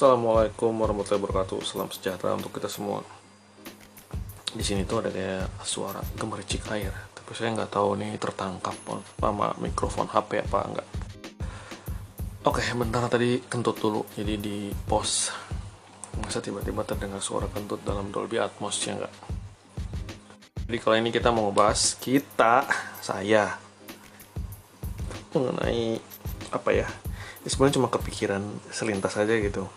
Assalamualaikum warahmatullahi wabarakatuh. Salam sejahtera untuk kita semua. Di sini tuh ada kayak suara gemericik air, tapi saya nggak tahu nih tertangkap sama mikrofon HP apa enggak. Oke, bentar tadi kentut dulu. Jadi di pos masa tiba-tiba terdengar suara kentut dalam Dolby Atmos ya enggak? Jadi kali ini kita mau ngebahas kita, saya mengenai apa ya? Ini sebenarnya cuma kepikiran selintas aja gitu.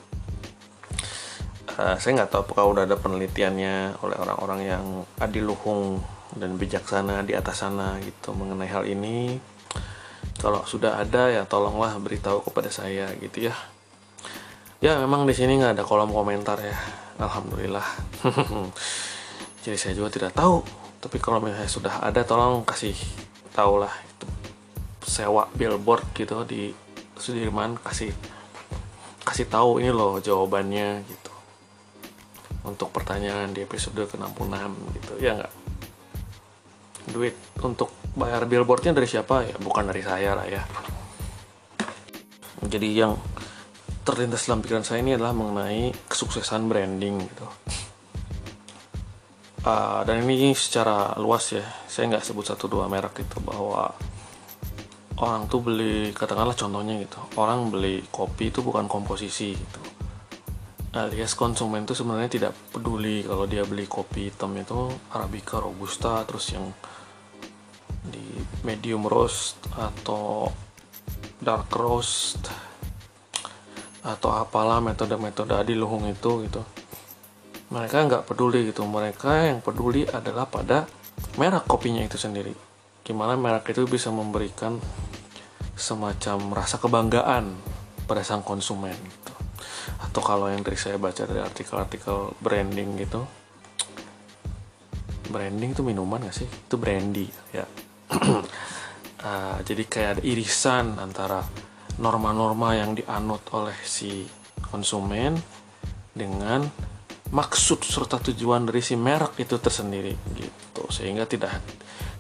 Uh, saya nggak tahu apakah udah ada penelitiannya oleh orang-orang yang adiluhung dan bijaksana di atas sana gitu mengenai hal ini. Kalau sudah ada ya tolonglah beritahu kepada saya gitu ya. Ya memang di sini nggak ada kolom komentar ya. Alhamdulillah. Jadi saya juga tidak tahu. Tapi kalau misalnya sudah ada tolong kasih tahu lah itu sewa billboard gitu di Sudirman kasih kasih tahu ini loh jawabannya gitu untuk pertanyaan di episode ke-66 gitu ya nggak? Duit untuk bayar billboardnya dari siapa? Ya bukan dari saya lah ya. Jadi yang terlintas dalam pikiran saya ini adalah mengenai kesuksesan branding gitu. Uh, dan ini secara luas ya saya nggak sebut satu dua merek itu bahwa orang tuh beli katakanlah contohnya gitu orang beli kopi itu bukan komposisi gitu alias konsumen tuh sebenarnya tidak peduli kalau dia beli kopi hitam itu arabica robusta terus yang di medium roast atau dark roast atau apalah metode-metode adiluhung itu gitu. Mereka nggak peduli gitu. Mereka yang peduli adalah pada merek kopinya itu sendiri. Gimana merek itu bisa memberikan semacam rasa kebanggaan pada sang konsumen atau kalau yang dari saya baca dari artikel-artikel branding gitu branding itu minuman gak sih? Itu brandy ya. Uh, jadi kayak ada irisan antara norma-norma yang dianut oleh si konsumen dengan maksud serta tujuan dari si merek itu tersendiri gitu. Sehingga tidak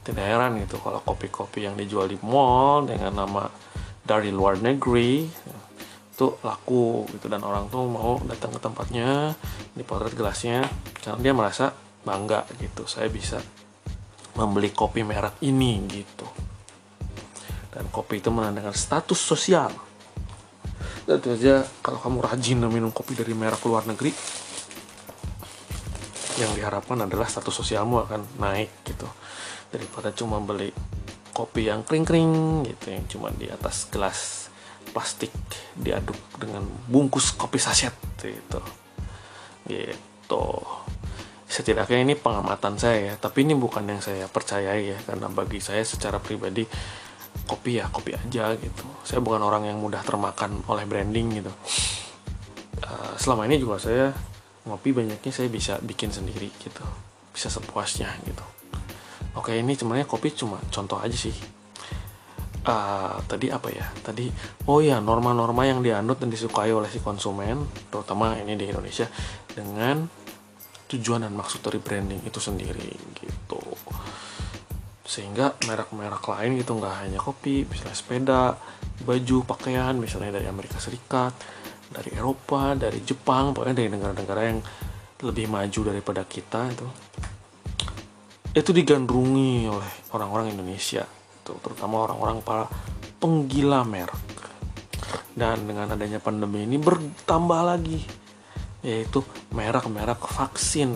tidak heran gitu kalau kopi-kopi yang dijual di mall dengan nama dari luar negeri itu laku gitu dan orang tuh mau datang ke tempatnya dipotret gelasnya karena dia merasa bangga gitu saya bisa membeli kopi merek ini gitu. Dan kopi itu menandakan status sosial. Dan itu aja kalau kamu rajin minum kopi dari merek luar negeri yang diharapkan adalah status sosialmu akan naik gitu. Daripada cuma beli kopi yang kering-kering gitu yang cuma di atas gelas plastik diaduk dengan bungkus kopi saset gitu. Gitu. Setidaknya ini pengamatan saya ya tapi ini bukan yang saya percayai ya karena bagi saya secara pribadi kopi ya kopi aja gitu. Saya bukan orang yang mudah termakan oleh branding gitu. Uh, selama ini juga saya ngopi banyaknya saya bisa bikin sendiri gitu. Bisa sepuasnya gitu. Oke ini sebenarnya kopi cuma contoh aja sih uh, tadi apa ya? Tadi oh ya norma-norma yang dianut dan disukai oleh si konsumen terutama ini di Indonesia dengan tujuan dan maksud dari branding itu sendiri gitu. Sehingga merek-merek lain gitu nggak hanya kopi misalnya sepeda baju pakaian misalnya dari Amerika Serikat dari Eropa dari Jepang pokoknya dari negara-negara yang lebih maju daripada kita itu. Itu digandrungi oleh orang-orang Indonesia gitu terutama orang-orang para penggila merek dan dengan adanya pandemi ini bertambah lagi yaitu merek-merek vaksin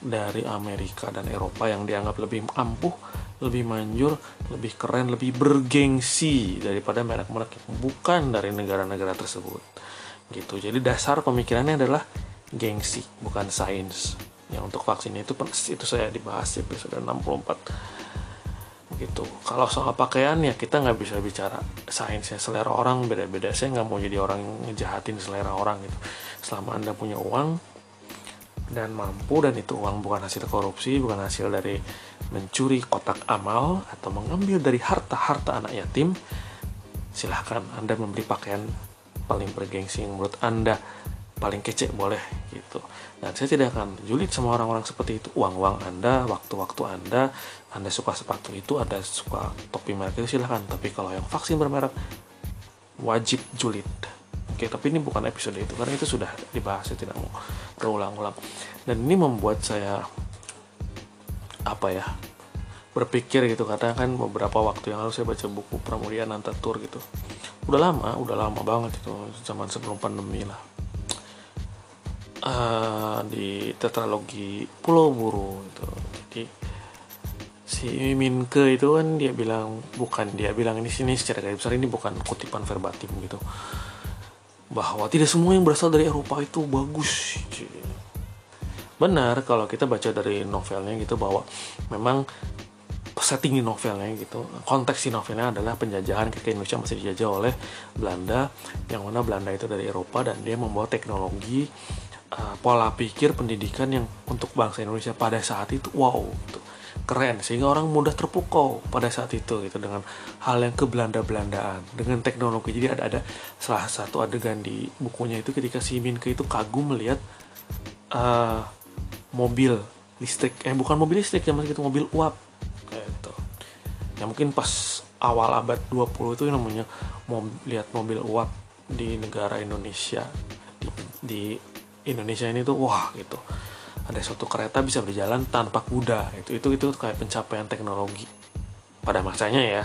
dari Amerika dan Eropa yang dianggap lebih ampuh, lebih manjur, lebih keren, lebih bergengsi daripada merek-merek yang bukan dari negara-negara tersebut. Gitu. Jadi dasar pemikirannya adalah gengsi, bukan sains. Yang untuk vaksin itu itu saya dibahas di episode 64 gitu. Kalau soal pakaian ya kita nggak bisa bicara sainsnya selera orang beda-beda. Saya nggak mau jadi orang yang ngejahatin selera orang gitu. Selama anda punya uang dan mampu dan itu uang bukan hasil korupsi bukan hasil dari mencuri kotak amal atau mengambil dari harta-harta anak yatim silahkan anda membeli pakaian paling bergengsi yang menurut anda paling kece boleh gitu. Dan saya tidak akan julid sama orang-orang seperti itu. Uang-uang anda waktu-waktu anda anda suka sepatu itu ada suka topi merek itu silahkan. Tapi kalau yang vaksin bermerek wajib julid. Oke tapi ini bukan episode itu karena itu sudah dibahas, saya tidak mau berulang-ulang. Dan ini membuat saya apa ya berpikir gitu. Karena kan beberapa waktu yang lalu saya baca buku Pramudia Nantatur gitu. Udah lama udah lama banget itu zaman sebelum pandemi lah. Uh, di tetralogi Pulau Buru itu si Minke itu kan dia bilang bukan dia bilang ini sini secara garis besar ini bukan kutipan verbatim gitu bahwa tidak semua yang berasal dari Eropa itu bagus benar kalau kita baca dari novelnya gitu bahwa memang setting novelnya gitu konteks si novelnya adalah penjajahan ketika Indonesia masih dijajah oleh Belanda yang mana Belanda itu dari Eropa dan dia membawa teknologi uh, pola pikir pendidikan yang untuk bangsa Indonesia pada saat itu wow gitu. Keren sehingga orang mudah terpukau pada saat itu gitu dengan hal yang ke Belanda-Belandaan dengan teknologi. Jadi ada ada salah satu adegan di bukunya itu ketika si Minke itu kagum melihat uh, mobil listrik eh bukan mobil listrik ya itu mobil uap ya mungkin pas awal abad 20 itu namanya mau lihat mobil uap di negara Indonesia di, di Indonesia ini tuh wah gitu ada suatu kereta bisa berjalan tanpa kuda itu itu itu kayak pencapaian teknologi pada masanya ya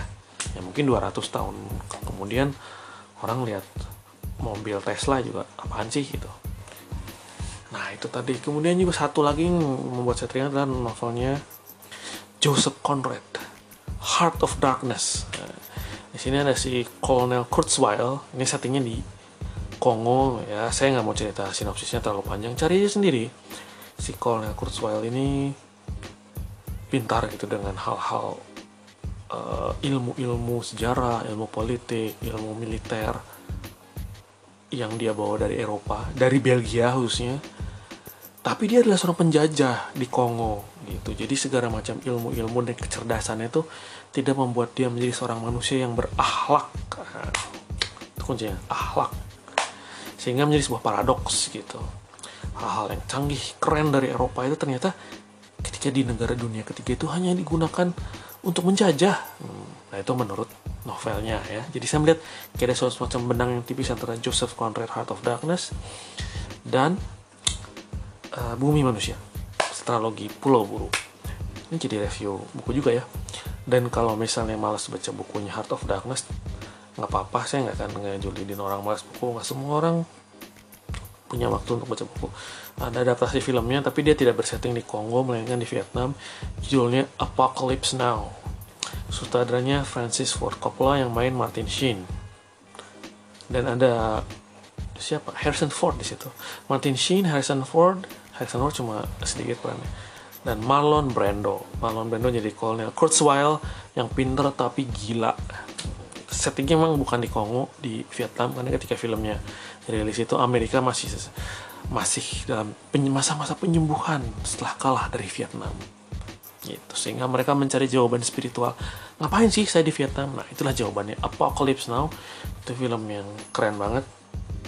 ya mungkin 200 tahun kemudian orang lihat mobil Tesla juga apaan sih gitu nah itu tadi kemudian juga satu lagi yang membuat saya teringat adalah novelnya Joseph Conrad Heart of Darkness. Di sini ada si Colonel Kurzweil. Ini settingnya di Kongo ya. Saya nggak mau cerita sinopsisnya terlalu panjang. Cari aja sendiri. Si Colonel Kurzweil ini pintar gitu dengan hal-hal uh, ilmu-ilmu sejarah, ilmu politik, ilmu militer yang dia bawa dari Eropa, dari Belgia khususnya. Tapi dia adalah seorang penjajah di Kongo gitu. Jadi segala macam ilmu-ilmu dan kecerdasannya itu tidak membuat dia menjadi seorang manusia yang berakhlak itu kuncinya akhlak sehingga menjadi sebuah paradoks gitu hal-hal yang canggih keren dari Eropa itu ternyata ketika di negara dunia ketiga itu hanya digunakan untuk menjajah hmm, nah itu menurut novelnya ya jadi saya melihat kayak ada semacam benang yang tipis antara Joseph Conrad Heart of Darkness dan uh, Bumi Manusia tetralogi Pulau Buru. Ini jadi review buku juga ya. Dan kalau misalnya malas baca bukunya Heart of Darkness, nggak apa-apa, saya nggak akan ngejulidin orang malas buku. Nggak semua orang punya waktu untuk baca buku. Ada adaptasi filmnya, tapi dia tidak bersetting di Kongo, melainkan di Vietnam. Judulnya Apocalypse Now. Sutradaranya Francis Ford Coppola yang main Martin Sheen. Dan ada siapa? Harrison Ford di situ. Martin Sheen, Harrison Ford, Harrison Ford cuma sedikit perannya dan Marlon Brando Marlon Brando jadi Colonel Kurzweil yang pinter tapi gila settingnya memang bukan di Kongo di Vietnam. Karena ketika filmnya rilis itu Amerika masih masih dalam masa-masa penyembuhan setelah kalah dari Vietnam. Gitu. Sehingga mereka mencari jawaban spiritual. Ngapain sih saya di Vietnam? Nah itulah jawabannya. Apocalypse Now itu film yang keren banget.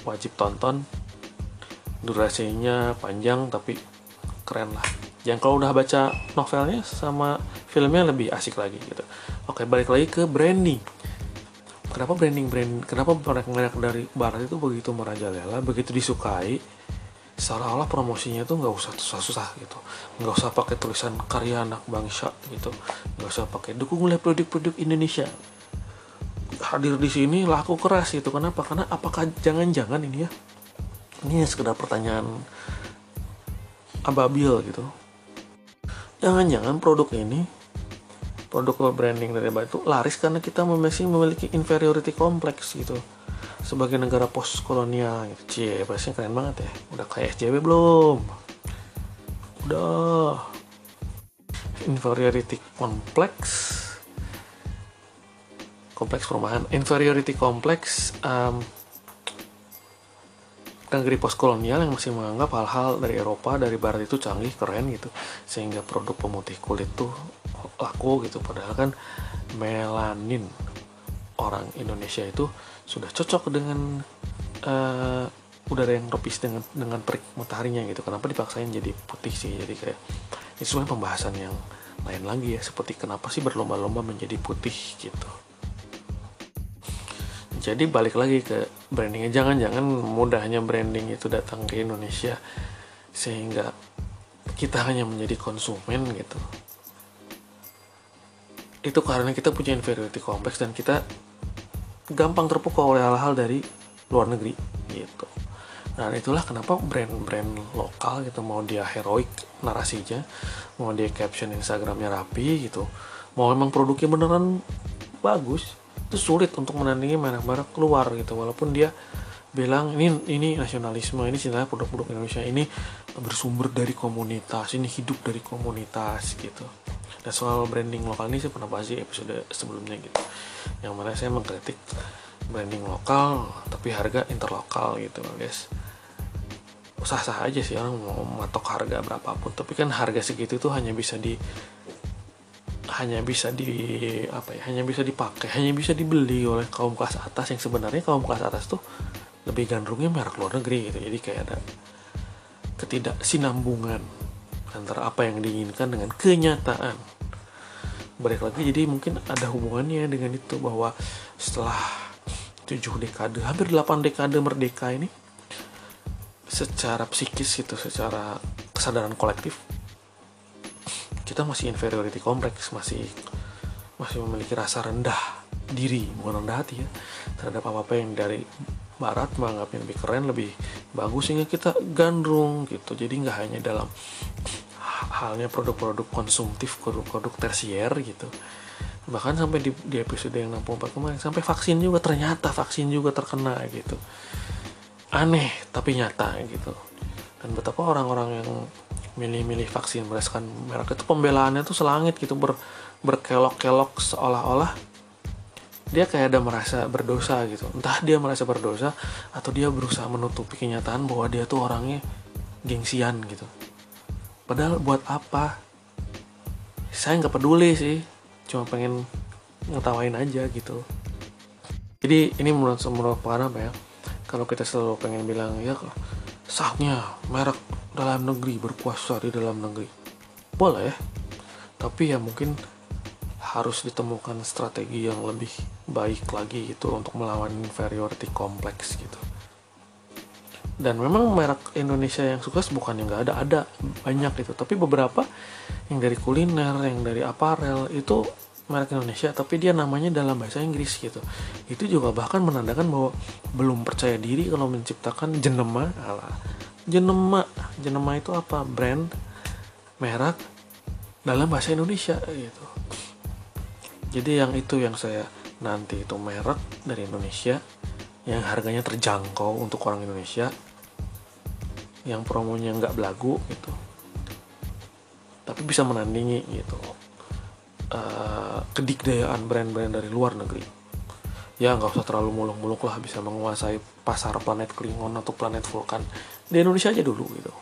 Wajib tonton. Durasinya panjang tapi keren lah. Yang kalau udah baca novelnya sama filmnya lebih asik lagi gitu. Oke balik lagi ke branding kenapa branding brand kenapa merek-merek dari barat itu begitu merajalela begitu disukai? Seolah-olah promosinya tuh nggak usah susah-susah gitu. Nggak usah pakai tulisan karya anak bangsa gitu. Nggak usah pakai dukunglah produk-produk Indonesia. Hadir di sini laku keras gitu. Kenapa? Karena apakah jangan-jangan ini ya ini sekedar pertanyaan ababil gitu. Jangan-jangan produk ini produk branding dari itu laris karena kita masih memiliki inferiority complex gitu. Sebagai negara post kolonial gitu cie pasti keren banget ya. Udah kayak SJW belum? Udah. Inferiority complex kompleks perumahan. Inferiority complex um, negeri postkolonial yang masih menganggap hal-hal dari Eropa dari Barat itu canggih keren gitu. Sehingga produk pemutih kulit tuh laku gitu. Padahal kan melanin orang Indonesia itu sudah cocok dengan uh, udara yang tropis dengan dengan perik mataharinya gitu. Kenapa dipaksain jadi putih sih? Jadi kayak itu sebenarnya pembahasan yang lain lagi ya. Seperti kenapa sih berlomba-lomba menjadi putih gitu. Jadi balik lagi ke brandingnya. Jangan-jangan mudahnya branding itu datang ke Indonesia sehingga kita hanya menjadi konsumen gitu itu karena kita punya inferiority complex dan kita gampang terpukau oleh hal-hal dari luar negeri gitu. Nah itulah kenapa brand-brand lokal gitu mau dia heroik narasinya mau dia caption instagramnya rapi gitu mau emang produknya beneran bagus itu sulit untuk menandingi merek-merek keluar gitu. Walaupun dia bilang ini ini nasionalisme ini sebenarnya produk-produk Indonesia ini bersumber dari komunitas ini hidup dari komunitas gitu dan soal branding lokal ini saya pernah bahas di episode sebelumnya gitu. Yang mana saya mengkritik branding lokal tapi harga interlokal gitu guys. Sah-sah aja sih orang mau matok harga berapapun. Tapi kan harga segitu tuh hanya bisa di hanya bisa di apa ya hanya bisa dipakai hanya bisa dibeli oleh kaum kelas atas. Yang sebenarnya kaum kelas atas tuh lebih gandrungnya merek luar negeri gitu. Jadi kayak ada ketidaksinambungan antara apa yang diinginkan dengan kenyataan. Balik lagi jadi mungkin ada hubungannya dengan itu bahwa setelah tujuh dekade hampir 8 dekade merdeka ini secara psikis itu secara kesadaran kolektif kita masih inferiority complex masih masih memiliki rasa rendah diri bukan rendah hati ya terhadap apa apa yang dari barat menganggapnya lebih keren lebih bagus sehingga kita gandrung gitu. Jadi nggak hanya dalam halnya produk-produk konsumtif produk-produk tersier gitu. Bahkan sampai di, di episode yang 64 kemarin sampai vaksin juga ternyata vaksin juga terkena gitu. Aneh tapi nyata gitu. Dan betapa orang-orang yang milih-milih vaksin berdasarkan merek itu pembelaannya tuh selangit gitu ber, berkelok-kelok seolah-olah dia kayak ada merasa berdosa gitu. Entah dia merasa berdosa atau dia berusaha menutupi kenyataan bahwa dia tuh orangnya gengsian gitu padahal buat apa? Saya nggak peduli sih. Cuma pengen ngetawain aja gitu. Jadi ini menurut menurut apa ya. Kalau kita selalu pengen bilang ya saatnya merek dalam negeri berkuasa di dalam negeri. Boleh. Tapi ya mungkin harus ditemukan strategi yang lebih baik lagi gitu untuk melawan inferiority complex gitu dan memang merek Indonesia yang sukses bukan yang nggak ada ada banyak itu tapi beberapa yang dari kuliner yang dari aparel itu merek Indonesia. Tapi dia namanya dalam bahasa Inggris gitu. Itu juga bahkan menandakan bahwa belum percaya diri kalau menciptakan jenema. Ala jenema. Jenema itu apa? Brand merek dalam bahasa Indonesia gitu. Jadi yang itu yang saya nanti itu merek dari Indonesia yang harganya terjangkau untuk orang Indonesia yang promonya nggak belagu gitu. Tapi bisa menandingi gitu. Uh, kedikdayaan brand-brand dari luar negeri. Ya nggak usah terlalu muluk-muluk lah bisa menguasai pasar planet Klingon atau planet Vulkan. Di Indonesia aja dulu gitu.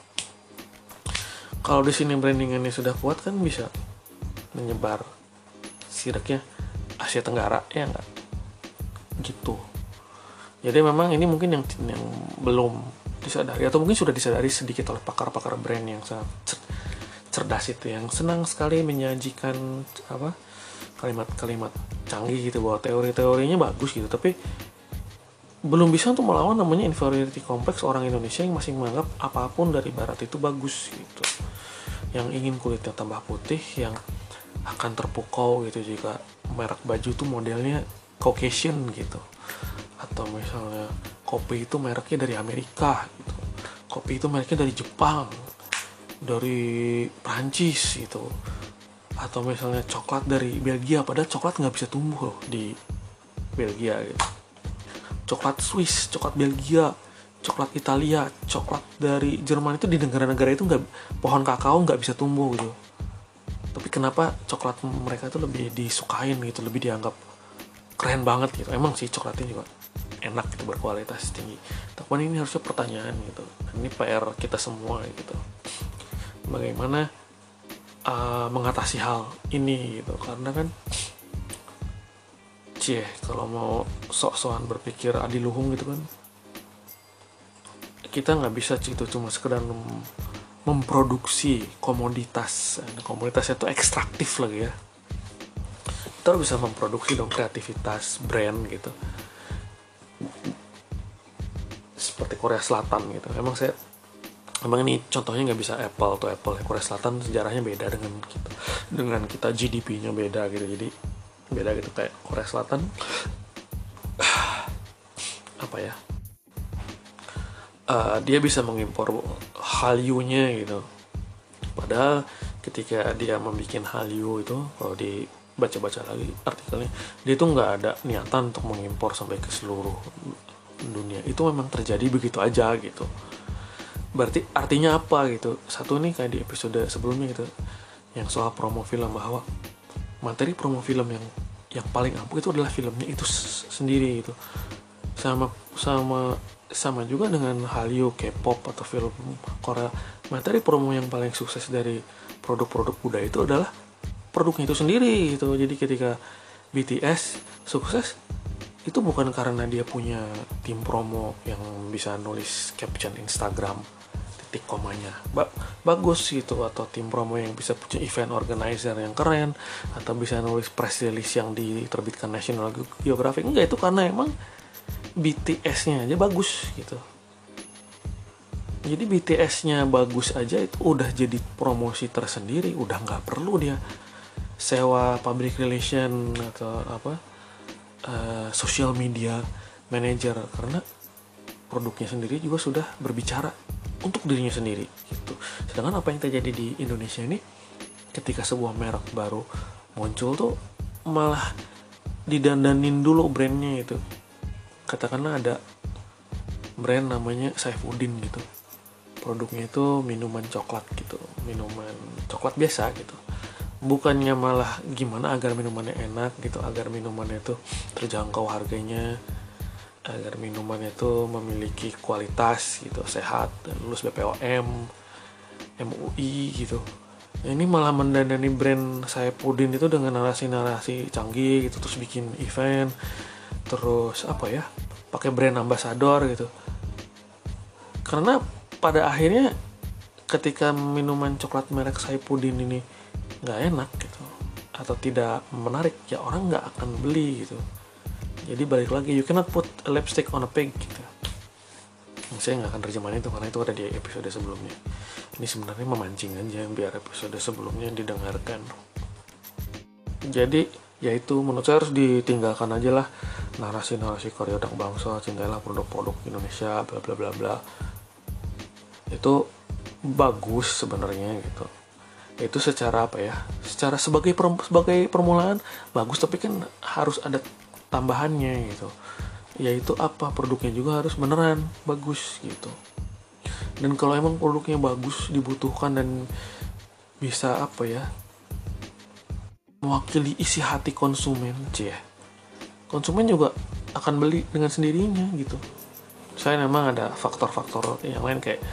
Kalau di sini brandingannya sudah kuat kan bisa menyebar sireknya Asia Tenggara ya nggak? Gitu. Jadi memang ini mungkin yang yang belum disadari atau mungkin sudah disadari sedikit oleh pakar-pakar brand yang sangat cerdas itu yang senang sekali menyajikan apa kalimat-kalimat canggih gitu bahwa teori-teorinya bagus gitu tapi belum bisa untuk melawan namanya inferiority complex orang Indonesia yang masih menganggap apa pun dari barat itu bagus gitu. Yang ingin kulitnya tambah putih yang akan terpukau gitu jika merek baju tuh modelnya Caucasian gitu. Atau misalnya kopi itu mereknya dari Amerika gitu. Kopi itu mereknya dari Jepang dari Prancis gitu. Atau misalnya coklat dari Belgia padahal coklat nggak bisa tumbuh loh di Belgia gitu. Coklat Swiss coklat Belgia coklat Italia coklat dari Jerman itu di negara-negara itu nggak pohon kakao nggak bisa tumbuh gitu. Tapi kenapa coklat mereka itu lebih disukain gitu lebih dianggap keren banget gitu. Emang sih coklatnya juga enak gitu berkualitas tinggi. Tapi ini harusnya pertanyaan gitu. Ini PR kita semua gitu. Bagaimana uh, mengatasi hal ini gitu. Karena kan cie kalau mau sok-sokan berpikir adiluhung gitu kan kita nggak bisa gitu cuma sekedar mem memproduksi komoditas. Nah, komoditasnya itu ekstraktif lagi ya. Kita bisa memproduksi dong kreativitas brand gitu seperti Korea Selatan gitu. Emang saya emang ini contohnya nggak bisa Apple atau Apple Korea Selatan sejarahnya beda dengan kita dengan kita GDP-nya beda gitu. Jadi beda gitu. Kayak Korea Selatan apa ya? Uh, dia bisa mengimpor Hallyu-nya gitu. Padahal ketika dia membuat Hallyu itu kalau dibaca-baca lagi artikelnya dia itu nggak ada niatan untuk mengimpor sampai ke seluruh dunia. Itu memang terjadi begitu aja gitu. Berarti artinya apa gitu? Satu nih kayak di episode sebelumnya gitu yang soal promo film bahwa materi promo film yang yang paling ampuh itu adalah filmnya itu sendiri gitu. Sama sama sama juga dengan Hallyu K-pop atau film Korea. Materi promo yang paling sukses dari produk-produk budaya itu adalah produknya itu sendiri gitu. Jadi ketika BTS sukses itu bukan karena dia punya tim promo yang bisa nulis caption Instagram titik komanya. Ba bagus gitu atau tim promo yang bisa punya event organizer yang keren atau bisa nulis press release yang diterbitkan National Geographic. Enggak itu karena emang BTS-nya aja bagus gitu. Jadi BTS-nya bagus aja itu udah jadi promosi tersendiri udah nggak perlu dia sewa public relation atau apa uh, social media manager karena produknya sendiri juga sudah berbicara untuk dirinya sendiri gitu. Sedangkan apa yang terjadi di Indonesia ini ketika sebuah merek baru muncul tuh malah didandanin dulu brandnya itu. Katakanlah ada brand namanya Saifuddin gitu. Produknya itu minuman coklat gitu, minuman coklat biasa gitu. Bukannya malah gimana agar minumannya enak gitu, agar minumannya itu terjangkau harganya, agar minuman itu memiliki kualitas gitu sehat dan lulus BPOM MUI gitu. Ini malah mendandani brand saya pudin itu dengan narasi-narasi canggih gitu terus bikin event terus apa ya pakai brand ambassador gitu. Karena pada akhirnya ketika minuman coklat merek saya pudin ini nggak enak gitu. Atau tidak menarik ya orang nggak akan beli gitu. Jadi balik lagi you cannot put a lipstick on a pig gitu. Saya nggak akan terjemahin itu karena itu ada di episode sebelumnya. Ini sebenarnya memancing aja biar episode sebelumnya didengarkan. Jadi ya itu menurut saya harus ditinggalkan aja lah. Narasi-narasi Korea Dang bangsa cintailah produk-produk Indonesia bla bla bla bla. Itu bagus sebenarnya gitu itu secara apa ya? Secara sebagai sebagai permulaan bagus tapi kan harus ada tambahannya gitu. Yaitu apa? Produknya juga harus beneran bagus gitu. Dan kalau emang produknya bagus dibutuhkan dan bisa apa ya? Mewakili isi hati konsumen cie. Konsumen juga akan beli dengan sendirinya gitu. Saya memang ada faktor-faktor yang lain kayak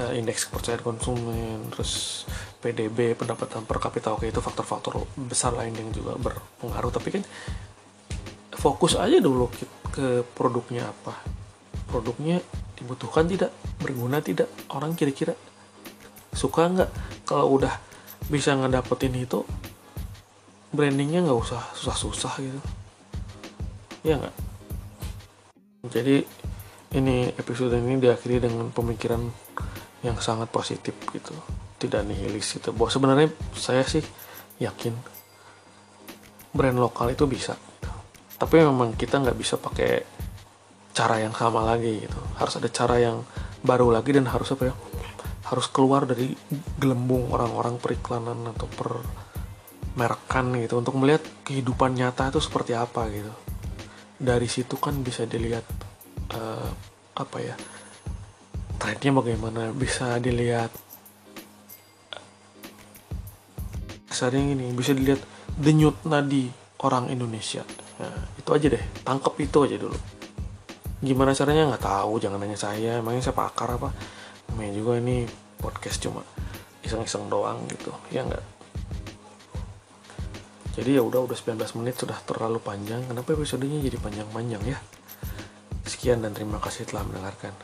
uh, indeks kepercayaan konsumen terus PDB pendapatan per kapita oke itu faktor-faktor besar lain yang juga berpengaruh. Tapi kan fokus aja dulu ke produknya apa. Produknya dibutuhkan tidak? Berguna tidak? Orang kira-kira suka nggak? Kalau udah bisa ngedapetin itu brandingnya nggak usah susah-susah gitu. Ya nggak? Jadi ini episode ini diakhiri dengan pemikiran yang sangat positif gitu tidak nihilis itu bahwa sebenarnya saya sih yakin brand lokal itu bisa. Tapi memang kita nggak bisa pakai cara yang sama lagi gitu. Harus ada cara yang baru lagi dan harus apa ya? Harus keluar dari gelembung orang-orang periklanan atau per merekan gitu. Untuk melihat kehidupan nyata itu seperti apa gitu. Dari situ kan bisa dilihat uh, apa ya? Trennya bagaimana? Bisa dilihat sering ini bisa dilihat denyut nadi orang Indonesia. Nah, itu aja deh tangkep itu aja dulu. Gimana caranya? Nggak tahu jangan nanya saya. Emangnya saya pakar apa? Namanya juga ini podcast cuma iseng-iseng doang gitu ya nggak? Jadi ya udah udah 19 menit sudah terlalu panjang. Kenapa episodenya jadi panjang-panjang ya? Sekian dan terima kasih telah mendengarkan